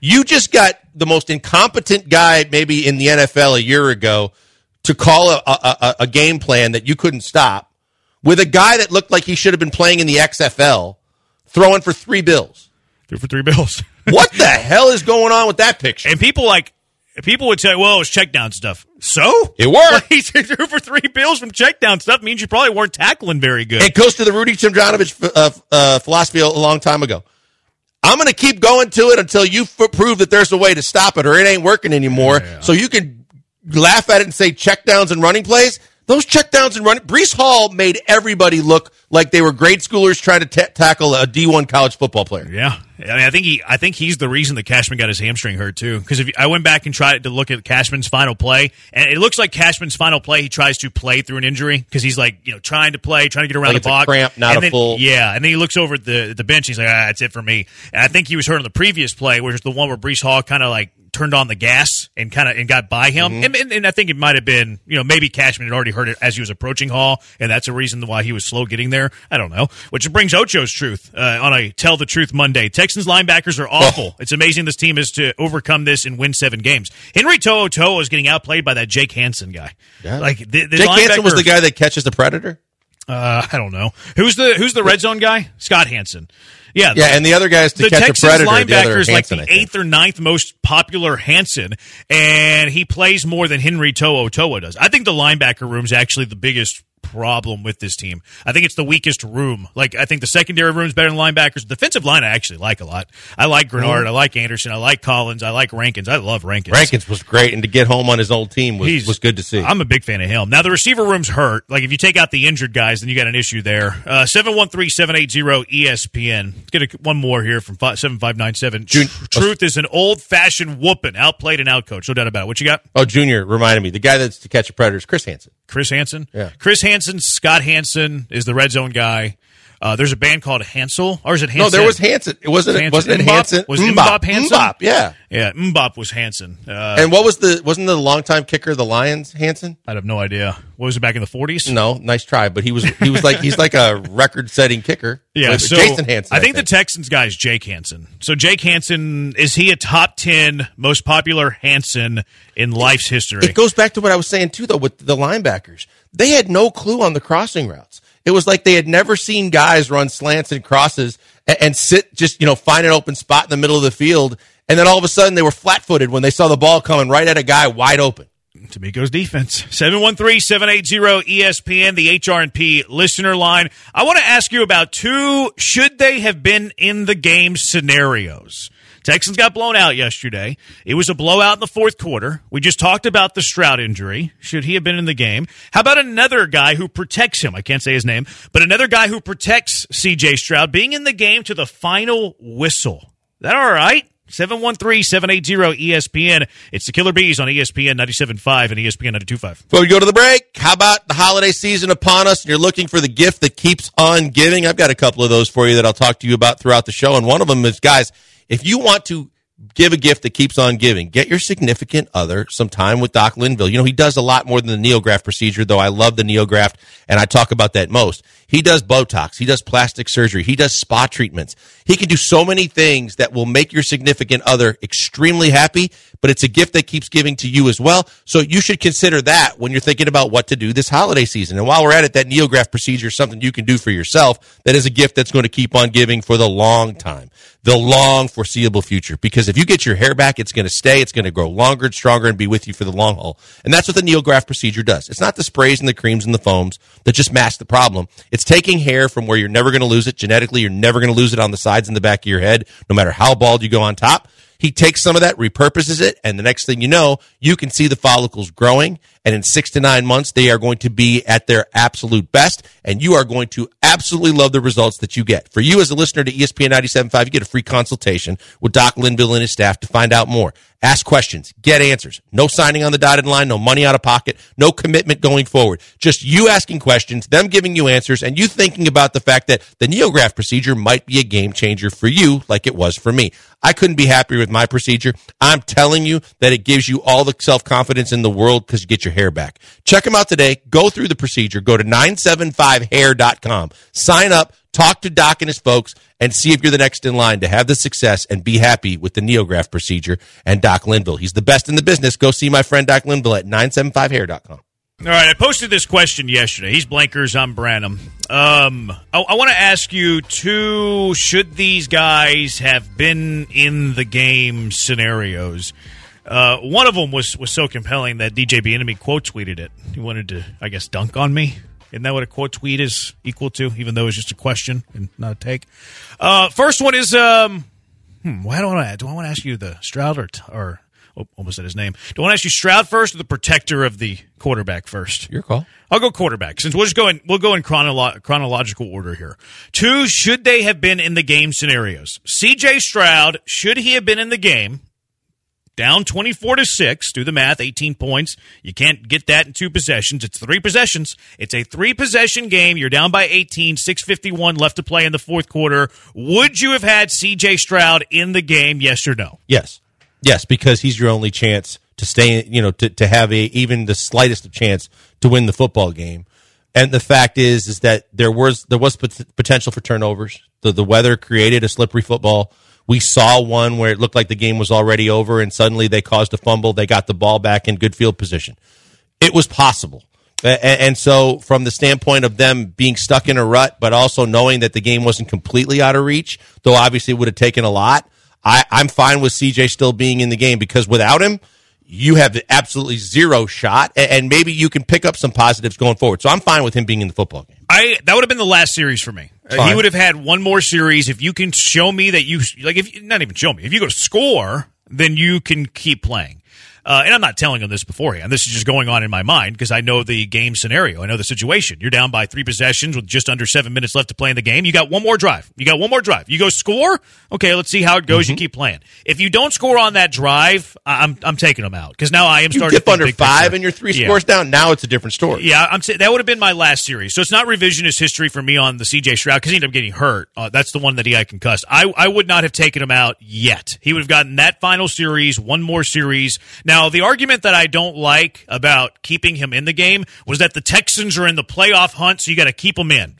You just got the most incompetent guy maybe in the NFL a year ago to call a, a, a, game plan that you couldn't stop with a guy that looked like he should have been playing in the XFL throwing for three bills. Threw for three bills. what the hell is going on with that picture? And people like people would say, "Well, it's check down stuff." So It worked. He threw for three bills from check down stuff. Means you probably weren't tackling very good. It goes to the Rudy Tomjanovich uh, uh, philosophy a long time ago. I'm going to keep going to it until you f- prove that there's a way to stop it or it ain't working anymore. So you can laugh at it and say checkdowns and running plays. Those checkdowns and running, Breece Hall made everybody look like they were grade schoolers trying to ta tackle a D1 college football player. Yeah, I mean, I think he, I think he's the reason that Cashman got his hamstring hurt too. Because if you, I went back and tried to look at Cashman's final play, and it looks like Cashman's final play, he tries to play through an injury because he's like, you know, trying to play, trying to get around Like the box, cramp, not and a then- full- Yeah, and then he looks over at the the bench. He's like, ah, that's it for me. And I think he was hurt on the previous play, which is the one where Breece Hall kind of like turned on the gas and kind of and got by him. Mm-hmm. And, and, and I think it might have been, you know, maybe Cashman had already heard it as he was approaching Hall, and that's a reason why he was slow getting there. I don't know. Which brings Ocho's truth uh, on a Tell the Truth Monday. Texans linebackers are awful. It's amazing this team is to overcome this and win seven games. Henry To'o To'o is getting outplayed by that Jake Hansen guy. Yeah. Like the, the Jake Hansen was the guy that catches the predator. Uh, I don't know who's the who's the red zone guy. Scott Hanson. Yeah, Yeah, and the other guys to the catch Texans a predator. linebacker The other is like the eighth or ninth most popular Hansen, and he plays more than Henry To'o Toa does. I think the linebacker room is actually the biggest problem with this team. I think it's the weakest room. Like I think the secondary room is better than linebackers. Defensive line I actually like a lot. I like Greenard. I like Anderson. I like Collins. I like Rankins. I love Rankins. Rankins was great, and to get home on his old team was, He's- was good to see. I'm a big fan of him. Now the receiver room's hurt. Like if you take out the injured guys, then you got an issue there. Uh, Seven one three seven eight zero ESPN. Let's get a, one more here from seven five nine seven. Jun- Truth is an old fashioned whooping, outplayed and outcoached. No doubt about it. What you got? oh, Junior reminded me. The guy that's to catch a predator is Chris Hansen. Chris Hansen. Yeah. Chris Hansen. Scott Hanson is the red zone guy. Uh, there's a band called Hansel, or is it Hansen? No, there was Hansen. It wasn't. It Hansen. wasn't it MMMBop? Hansen? Was MMMBop Hansen? MMMBop, yeah. Yeah, MMMBop was Hansen. Uh, And what was the? Wasn't the longtime kicker of the Lions Hansen? I have no idea. What was it back in the 40s? No, nice try, but he was he was like he's like a record-setting kicker. Yeah, so Jason Hanson. I think the Texans guy is Jake Hansen. So Jake Hansen is he a top ten most popular Hansen in life's history? it goes back to what I was saying too, though, with the linebackers. They had no clue on the crossing routes. It was like they had never seen guys run slants and crosses and, and sit just you know find an open spot in the middle of the field, and then all of a sudden they were flat-footed when they saw the ball coming right at a guy wide open. DeMeco's defense. 713-780-ESPN, the HR&P listener line. I want to ask you about two should they have been in the game scenarios. Texans got blown out yesterday. It was a blowout in the fourth quarter. We just talked about the Stroud injury. Should he have been in the game? How about another guy who protects him? I can't say his name, but another guy who protects CJ Stroud being in the game to the final whistle. That all right? 713-780-ESPN. It's the Killer Bees on ESPN 97.5 and ESPN 92.5. Before we go to the break, how about the holiday season upon us and you're looking for the gift that keeps on giving? I've got a couple of those for you that I'll talk to you about throughout the show. And one of them is, guys, if you want to give a gift that keeps on giving, get your significant other some time with Doc Linville. You know, he does a lot more than the neograft procedure, though I love the neograft and I talk about that most. He does Botox. He does plastic surgery. He does spa treatments. He can do so many things that will make your significant other extremely happy, but it's a gift that keeps giving to you as well. So you should consider that when you're thinking about what to do this holiday season. And while we're at it, that neograft procedure is something you can do for yourself that is a gift that's going to keep on giving for the long time, the long foreseeable future. Because if you get your hair back, it's going to stay, it's going to grow longer and stronger and be with you for the long haul. And that's what the neograft procedure does. It's not the sprays and the creams and the foams that just mask the problem. It's taking hair from where you're never going to lose it genetically. You're never going to lose it on the sides and the back of your head, no matter how bald you go on top. He takes some of that, repurposes it, and the next thing you know, you can see the follicles growing. And in six to nine months, they are going to be at their absolute best. And you are going to absolutely love the results that you get. For you as a listener to ESPN 97.5, you get a free consultation with Doc Linville and his staff to find out more. Ask questions, get answers. No signing on the dotted line, no money out of pocket, no commitment going forward. Just you asking questions, them giving you answers, and you thinking about the fact that the neograft procedure might be a game changer for you like it was for me. I couldn't be happier with my procedure. I'm telling you that it gives you all the self confidence in the world because you get your hair back. Check them out today. Go through the procedure. Go to 975hair.com. Sign up, talk to Doc and his folks, and see if you're the next in line to have the success and be happy with the neograft procedure and Doc Linville. He's the best in the business. Go see my friend Doc Linville at 975hair.com. All right, I posted this question yesterday. He's Blankers, I'm Branham. Um, I, I want to ask you two: Should these guys have been in the game scenarios? Uh, one of them was was so compelling that DJ Enemy quote tweeted it. He wanted to, I guess, dunk on me. Isn't that what a quote tweet is equal to? Even though it's just a question and not a take. Uh, first one is um, hmm, why don't I do I want to ask you the Stroud or or oh, almost said his name? Do I want to ask you Stroud first or the protector of the quarterback first? Your call. I'll go quarterback since we'll just go in. We'll go in chronolo- chronological order here. Two, should they have been in the game scenarios? C.J. Stroud, should he have been in the game? Down twenty four to six. Do the math. Eighteen points. You can't get that in two possessions. It's three possessions. It's a three possession game. You're down by 18. Six fifty one left to play in the fourth quarter. Would you have had C.J. Stroud in the game? Yes or no? Yes, yes, because he's your only chance to stay. You know, to to have a even the slightest of chance to win the football game. And the fact is, is that there was there was pot- potential for turnovers. The the weather created a slippery football. We saw one where it looked like the game was already over, and suddenly they caused a fumble. They got the ball back in good field position. It was possible. And so, from the standpoint of them being stuck in a rut, but also knowing that the game wasn't completely out of reach, though obviously it would have taken a lot, I, I'm fine with CJ still being in the game because without him, you have absolutely zero shot, and maybe you can pick up some positives going forward. So I'm fine with him being in the football game. I that would have been the last series for me. He would have had one more series. If you can show me that you like if not even show me. If you go to score, then you can keep playing. Uh, and I'm not telling him this beforehand. This is just going on in my mind because I know the game scenario. I know the situation. You're down by three possessions with just under seven minutes left to play in the game. You got one more drive. You got one more drive. You go score. Okay, let's see how it goes. You Mm-hmm. keep playing. If you don't score on that drive, I- I'm I'm taking them out because now I am You starting dip to under five picture. and you're three Yeah. scores down. Now it's a different story. Yeah, I'm that would have been my last series. So it's not revisionist history for me on the CJ Stroud because he ended up getting hurt. Uh, that's the one that he got concussed. I, I would not have taken him out yet. He would have gotten that final series, one more series. Now, the argument that I don't like about keeping him in the game was that the Texans are in the playoff hunt, so you got to keep him in.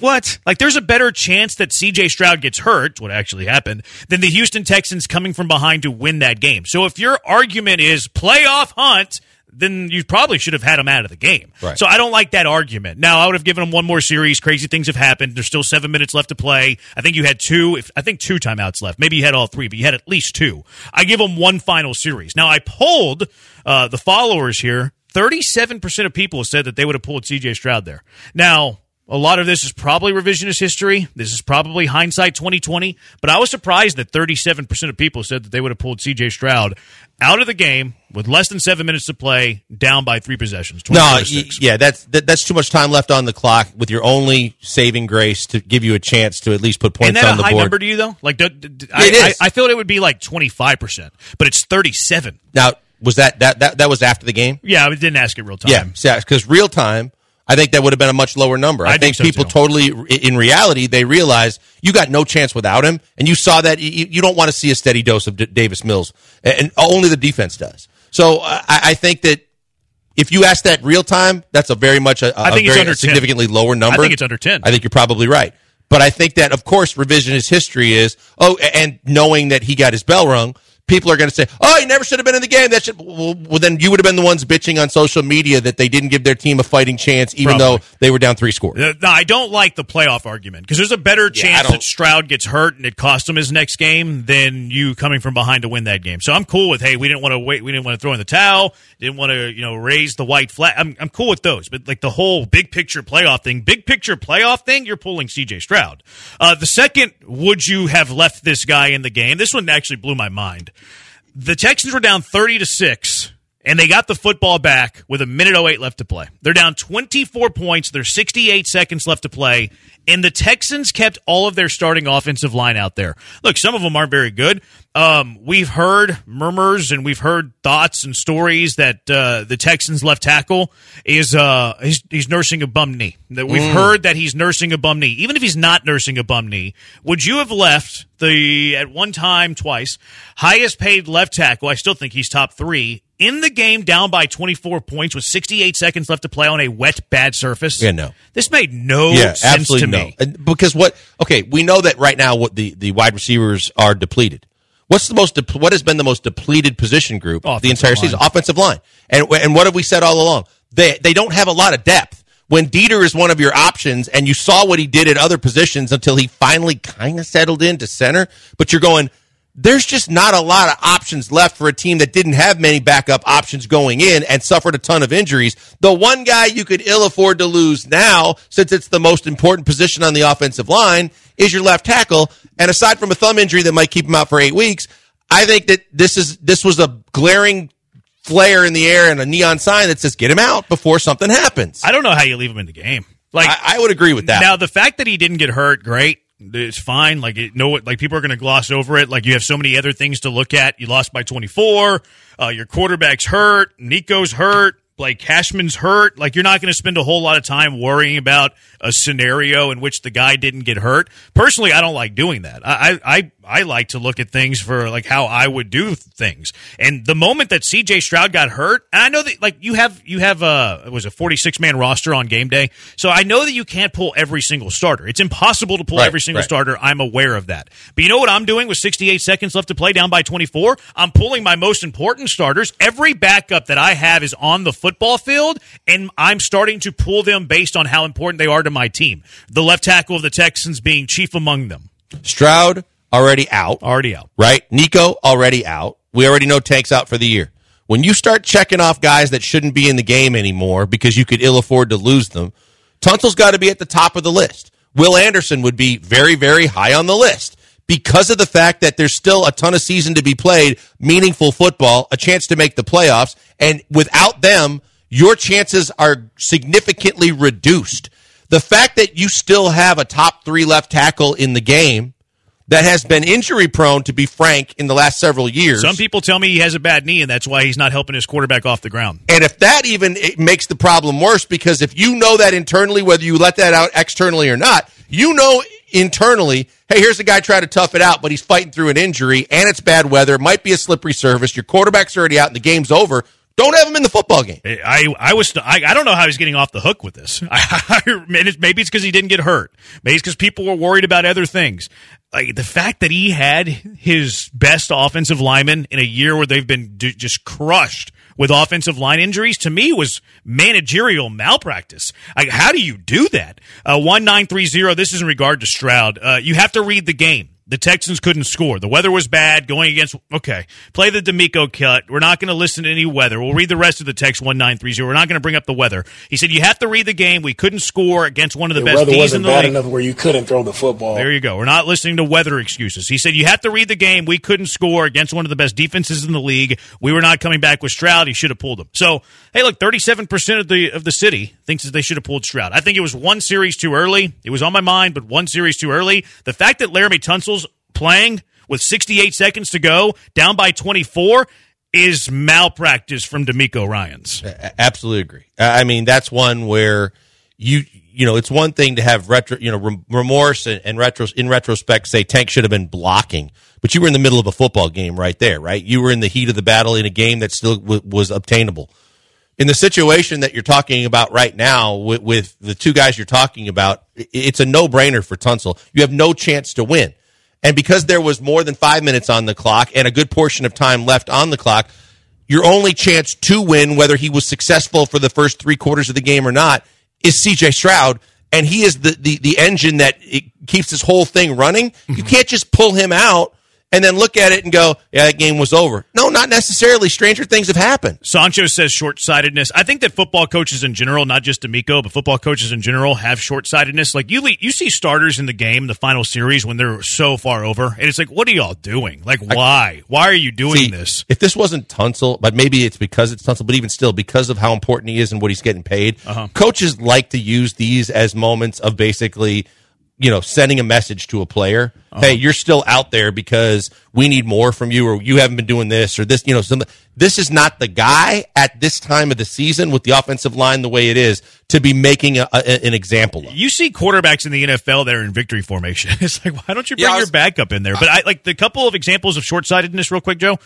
What? Like, there's a better chance that CJ Stroud gets hurt, what actually happened, than the Houston Texans coming from behind to win that game. So if your argument is playoff hunt, then you probably should have had him out of the game. Right. So I don't like that argument. Now I would have given him one more series. Crazy things have happened. There's still seven minutes left to play. I think you had two. If I think two timeouts left. Maybe you had all three, but you had at least two. I give him one final series. Now I polled uh, the followers here. Thirty-seven percent of people said that they would have pulled C.J. Stroud there. Now a lot of this is probably revisionist history. This is probably hindsight 2020. But I was surprised that 37% of people said that they would have pulled C.J. Stroud out of the game with less than seven minutes to play, down by three possessions. No, to y- six. yeah, that's that, that's too much time left on the clock with your only saving grace to give you a chance to at least put points that on a the high board. number to you though? Like, do, do- I, It is. I, I thought it would be like twenty five percent, but it's thirty seven. Now, was that that that that was after the game? Yeah, I didn't ask it real time. Yeah, because real time, I think that would have been a much lower number. I, I think think so, people too. totally, in reality, they realize you got no chance without him, and you saw that you, you don't want to see a steady dose of D- Davis Mills, and only the defense does. So uh, I, I think that if you ask that real time, that's a very much a, a I think it's very under 10. significantly lower number. I think it's under 10. I think you're probably right. But I think that, of course, revisionist history is, oh, and knowing that he got his bell rung, people are going to say, oh, he never should have been in the game. That should, well, well, then you would have been the ones bitching on social media that they didn't give their team a fighting chance, even Probably. though they were down three scores. Uh, No, I don't like the playoff argument because there's a better I chance that Stroud gets hurt and it costs him his next game than you coming from behind to win that game. So I'm cool with hey, we didn't want to wait, we didn't want to throw in the towel, didn't want to you know raise the white flag. I'm I'm cool with those, but like the whole big picture playoff thing, big picture playoff thing, you're pulling C.J. Stroud. Uh, the second, would you have left this guy in the game? This one actually blew my mind. The Texans were down 30 to 6 and they got the football back with a minute 08 left to play. They're down 24 points, there's 68 seconds left to play, and the Texans kept all of their starting offensive line out there. Look, some of them aren't very good. Um, we've heard murmurs and we've heard thoughts and stories that uh, the Texans left tackle is uh, he's, he's nursing a bum knee. That we've heard that he's nursing a bum knee. Even if he's not nursing a bum knee, would you have left the at one time twice highest paid left tackle? I still think he's top three in the game, down by 24 points with 68 seconds left to play on a wet, bad surface. Yeah, no. This made no Yeah, sense to no. me. And Because what? Okay, we know that right now what the, the wide receivers are depleted. What's the most? De- what has been the most depleted position group the Offensive entire line. season? Offensive line. And and what have we said all along? They they don't have a lot of depth. When Dieter is one of your options, and you saw what he did at other positions until he finally kind of settled into center, but you're going. There's just not a lot of options left for a team that didn't have many backup options going in and suffered a ton of injuries. The one guy you could ill afford to lose now, since it's the most important position on the offensive line, is your left tackle. And aside from a thumb injury that might keep him out for eight weeks, I think that this is this was a glaring flare in the air and a neon sign that says get him out before something happens. I don't know how you leave him in the game. Like I, I would agree with that. Now the fact that he didn't get hurt, great. It's fine. Like it, no, like people are going to gloss over it. Like you have so many other things to look at. You lost by twenty four. Uh, your quarterback's hurt. Nico's hurt. Like Cashman's hurt. Like you're not going to spend a whole lot of time worrying about a scenario in which the guy didn't get hurt. Personally, I don't like doing that. I I I like to look at things for like how I would do things. And the moment that CJ Stroud got hurt, and I know that like you have you have uh, a was a 46 man roster on game day, so I know that you can't pull every single starter. It's impossible to pull Right, every single right. starter. I'm aware of that. But you know what I'm doing with 68 seconds left to play, down by 24. I'm pulling my most important starters. Every backup that I have is on the football field, and I'm starting to pull them based on how important they are to my team. The left tackle of the Texans being chief among them, Stroud already out. already out. right? Nico already out. We already know Tank's out for the year. When you start checking off guys that shouldn't be in the game anymore because you could ill afford to lose them, Tunsil's got to be at the top of the list. Will Anderson would be very, very high on the list because of the fact that there's still a ton of season to be played, meaningful football, a chance to make the playoffs, and without them, your chances are significantly reduced. The fact that you still have a top three left tackle in the game that has been injury prone, to be frank, in the last several years. Some people tell me he has a bad knee, and that's why he's not helping his quarterback off the ground. and if that even it makes the problem worse, because if you know that internally, whether you let that out externally or not, you know internally, hey, here's a guy trying to tough it out, but he's fighting through an injury and it's bad weather, it might be a slippery surface, your quarterback's already out and the game's over. Don't have him in the football game. I I was I, I don't know how he's getting off the hook with this. I, maybe it's because he didn't get hurt. Maybe it's because people were worried about other things. Like the fact that he had his best offensive lineman in a year where they've been d- just crushed with offensive line injuries to me was managerial malpractice. Like, how do you do that? Uh, one nine three zero. This is in regard to Stroud. Uh, you have to read the game. The Texans couldn't score. The weather was bad going against. Okay, play the DeMeco cut. We're not going to listen to any weather. We'll read the rest of the text one nine three zero. We're not going to bring up the weather. He said you have to read the game. We couldn't score against one of the, The best weather in the bad league. enough where you couldn't throw the football. There you go. We're not listening to weather excuses. He said you have to read the game. We couldn't score against one of the best defenses in the league. We were not coming back with Stroud. He should have pulled him. So hey, look, thirty-seven percent of the of the city thinks that they should have pulled Stroud. I think it was one series too early. It was on my mind, but one series too early. The fact that Laremy Tunsil's playing with sixty-eight seconds to go, down by twenty-four. Is malpractice from DeMeco Ryans. A- Absolutely agree. I I mean, that's one where you you know it's one thing to have retro you know remorse and, and retro in retrospect say Tank should have been blocking, but you were in the middle of a football game right there, right? You were in the heat of the battle in a game that still w- was obtainable. In the situation that you're talking about right now with, with the two guys you're talking about, it's a no brainer for Tunsil. You have no chance to win. And because there was more than five minutes on the clock and a good portion of time left on the clock, your only chance to win, whether he was successful for the first three quarters of the game or not, is CJ Stroud. And he is the, the, the engine that keeps this whole thing running. You mm-hmm. can't just pull him out and then look at it and go, yeah, that game was over. No, not necessarily. Stranger things have happened. Sancho says short sightedness. I think that football coaches in general, not just DeMeco, but football coaches in general have short sightedness. Like you, you see starters in the game, the final series, when they're so far over, and it's like, what are y'all doing? Like, why? Why are you doing See, this? If this wasn't Tunsil, but maybe it's because it's Tunsil, but even still, because of how important he is and what he's getting paid, Uh-huh. coaches like to use these as moments of basically, you know, sending a message to a player. Uh-huh. Hey, you're still out there because we need more from you, or you haven't been doing this, or this. You know, some. This is not the guy at this time of the season with the offensive line the way it is to be making a, a, an example of. You see quarterbacks in the NFL that are in victory formation. It's like, why don't you bring Yeah, I your was- backup in there? But I like the couple of examples of short sightedness, real quick, Joe.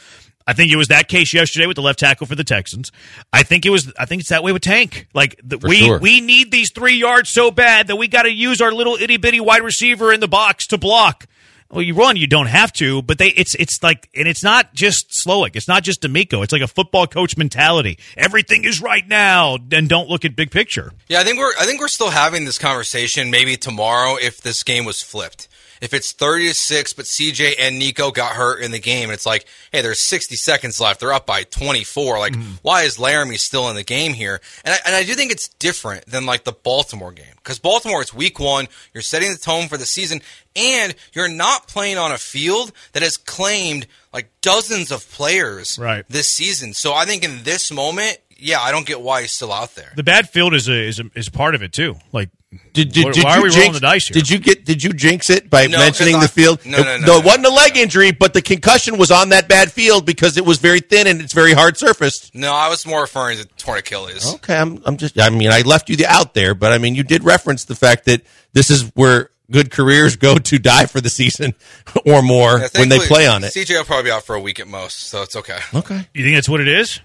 I think it was that case yesterday with the left tackle for the Texans. I think it was. I think it's that way with Tank. Like the, we sure. we need these three yards so bad that we got to use our little itty bitty wide receiver in the box to block. Well, you run, you don't have to, but they it's it's like and it's not just Slowik, it's not just DeMeco. It's like a football coach mentality. Everything is right now, and don't look at big picture. Yeah, I think we're I think we're still having this conversation maybe tomorrow if this game was flipped. If it's 30 to 6, but CJ and Nico got hurt in the game, it's like, hey, there's 60 seconds left. They're up by 24. Like, Mm-hmm. why is Laremy still in the game here? And I, and I do think it's different than like the Baltimore game. Because Baltimore, it's week one. You're setting the tone for the season, and you're not playing on a field that has claimed like dozens of players Right. this season. So I think in this moment, yeah, I don't get why he's still out there. The bad field is a, is a, is part of it too. Like, Did, did, did why you are we jinx, rolling the dice here? Did you get? Did you jinx it by No, mentioning 'cause the I- field? no, no, It- no, it wasn't a leg injury, but the concussion was on that bad field because it was very thin and it's very hard surfaced. No, I was more referring to torn Achilles. Okay, I'm, I'm just. I mean, I left you the out there, but I mean, you did reference the fact that this is where good careers go to die for the season or more Yeah, when they thankfully, play on it. CJ will probably be out for a week at most, so it's okay. Okay, you think that's what it is?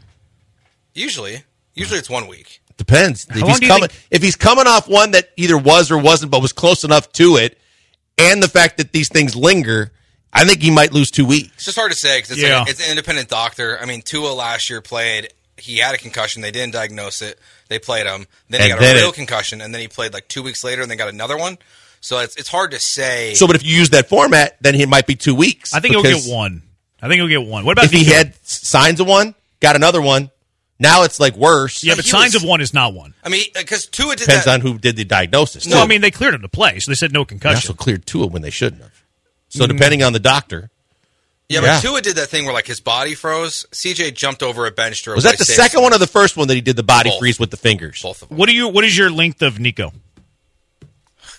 Usually, usually it's one week. Depends. If he's coming, think- if he's coming off one that either was or wasn't, but was close enough to it, and the fact that these things linger, I think he might lose two weeks. It's just hard to say because it's, Yeah. like, it's an independent doctor. I mean, Tua last year played. He had a concussion. They didn't diagnose it. They played him. Then he And got then a real it- concussion, and then he played like two weeks later, and they got another one. So it's it's hard to say. So, but if you use that format, then he might be two weeks. I think he'll get one. I think he'll get one. What about If he had signs of one, got another one, now it's like worse. Yeah, but he signs was- of one is not one. I mean, uh, because Tua did depends that. on who did the diagnosis. No, too. I mean they cleared him to play, so they said no they concussion. also cleared Tua when they shouldn't have. So mm. depending on the doctor, yeah, but Yeah. Tua did that thing where like his body froze. CJ jumped over a bench to was that the Davis second one or the first one that he did the body Both. freeze with the fingers? Both of them. What do you? What is your length of Nico?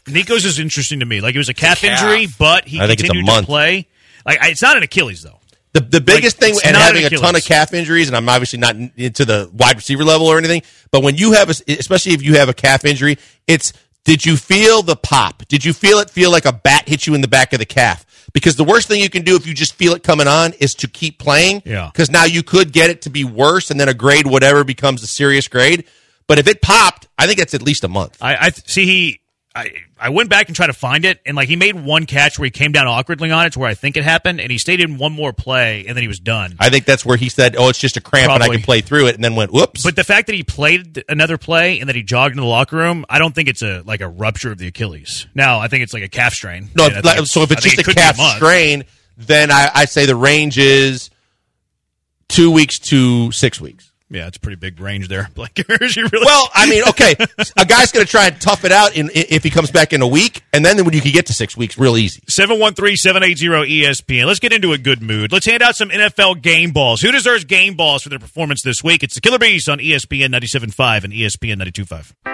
Nico's is interesting to me. Like it was a calf, calf. injury, but he I think it's a continued to month. play. Like I- it's not an Achilles though. The the biggest Like, thing and having an a ton of calf injuries, and I'm obviously not in- into the wide receiver level or anything, but when you have, a, especially if you have a calf injury, it's did you feel the pop? Did you feel it feel like a bat hit you in the back of the calf? Because the worst thing you can do if you just feel it coming on is to keep playing. Yeah. Because now you could get it to be worse, and then a grade whatever becomes a serious grade. But if it popped, I think it's at least a month. I, I see he. I, I went back and tried to find it, and like he made one catch where he came down awkwardly on it to where I think it happened, and he stayed in one more play, and then he was done. I think that's where he said, "Oh, it's just a cramp, and I can play through it," and then went, "Whoops." But the fact that he played another play and that he jogged into the locker room, I don't think it's a like a rupture of the Achilles. Now I think it's like a calf strain. No, like, so if it's just it a calf month. strain, then I, I say the range is two weeks to six weeks. Yeah, it's a pretty big range there. Is really? Well, I mean, okay, a guy's going to try and tough it out in, if he comes back in a week, and then when you can get to six weeks, real easy. 713-780 ESPN. Let's get into a good mood. Let's hand out some NFL game balls. Who deserves game balls for their performance this week? It's the Killer Bees on ESPN 97.5 and ESPN 92.5.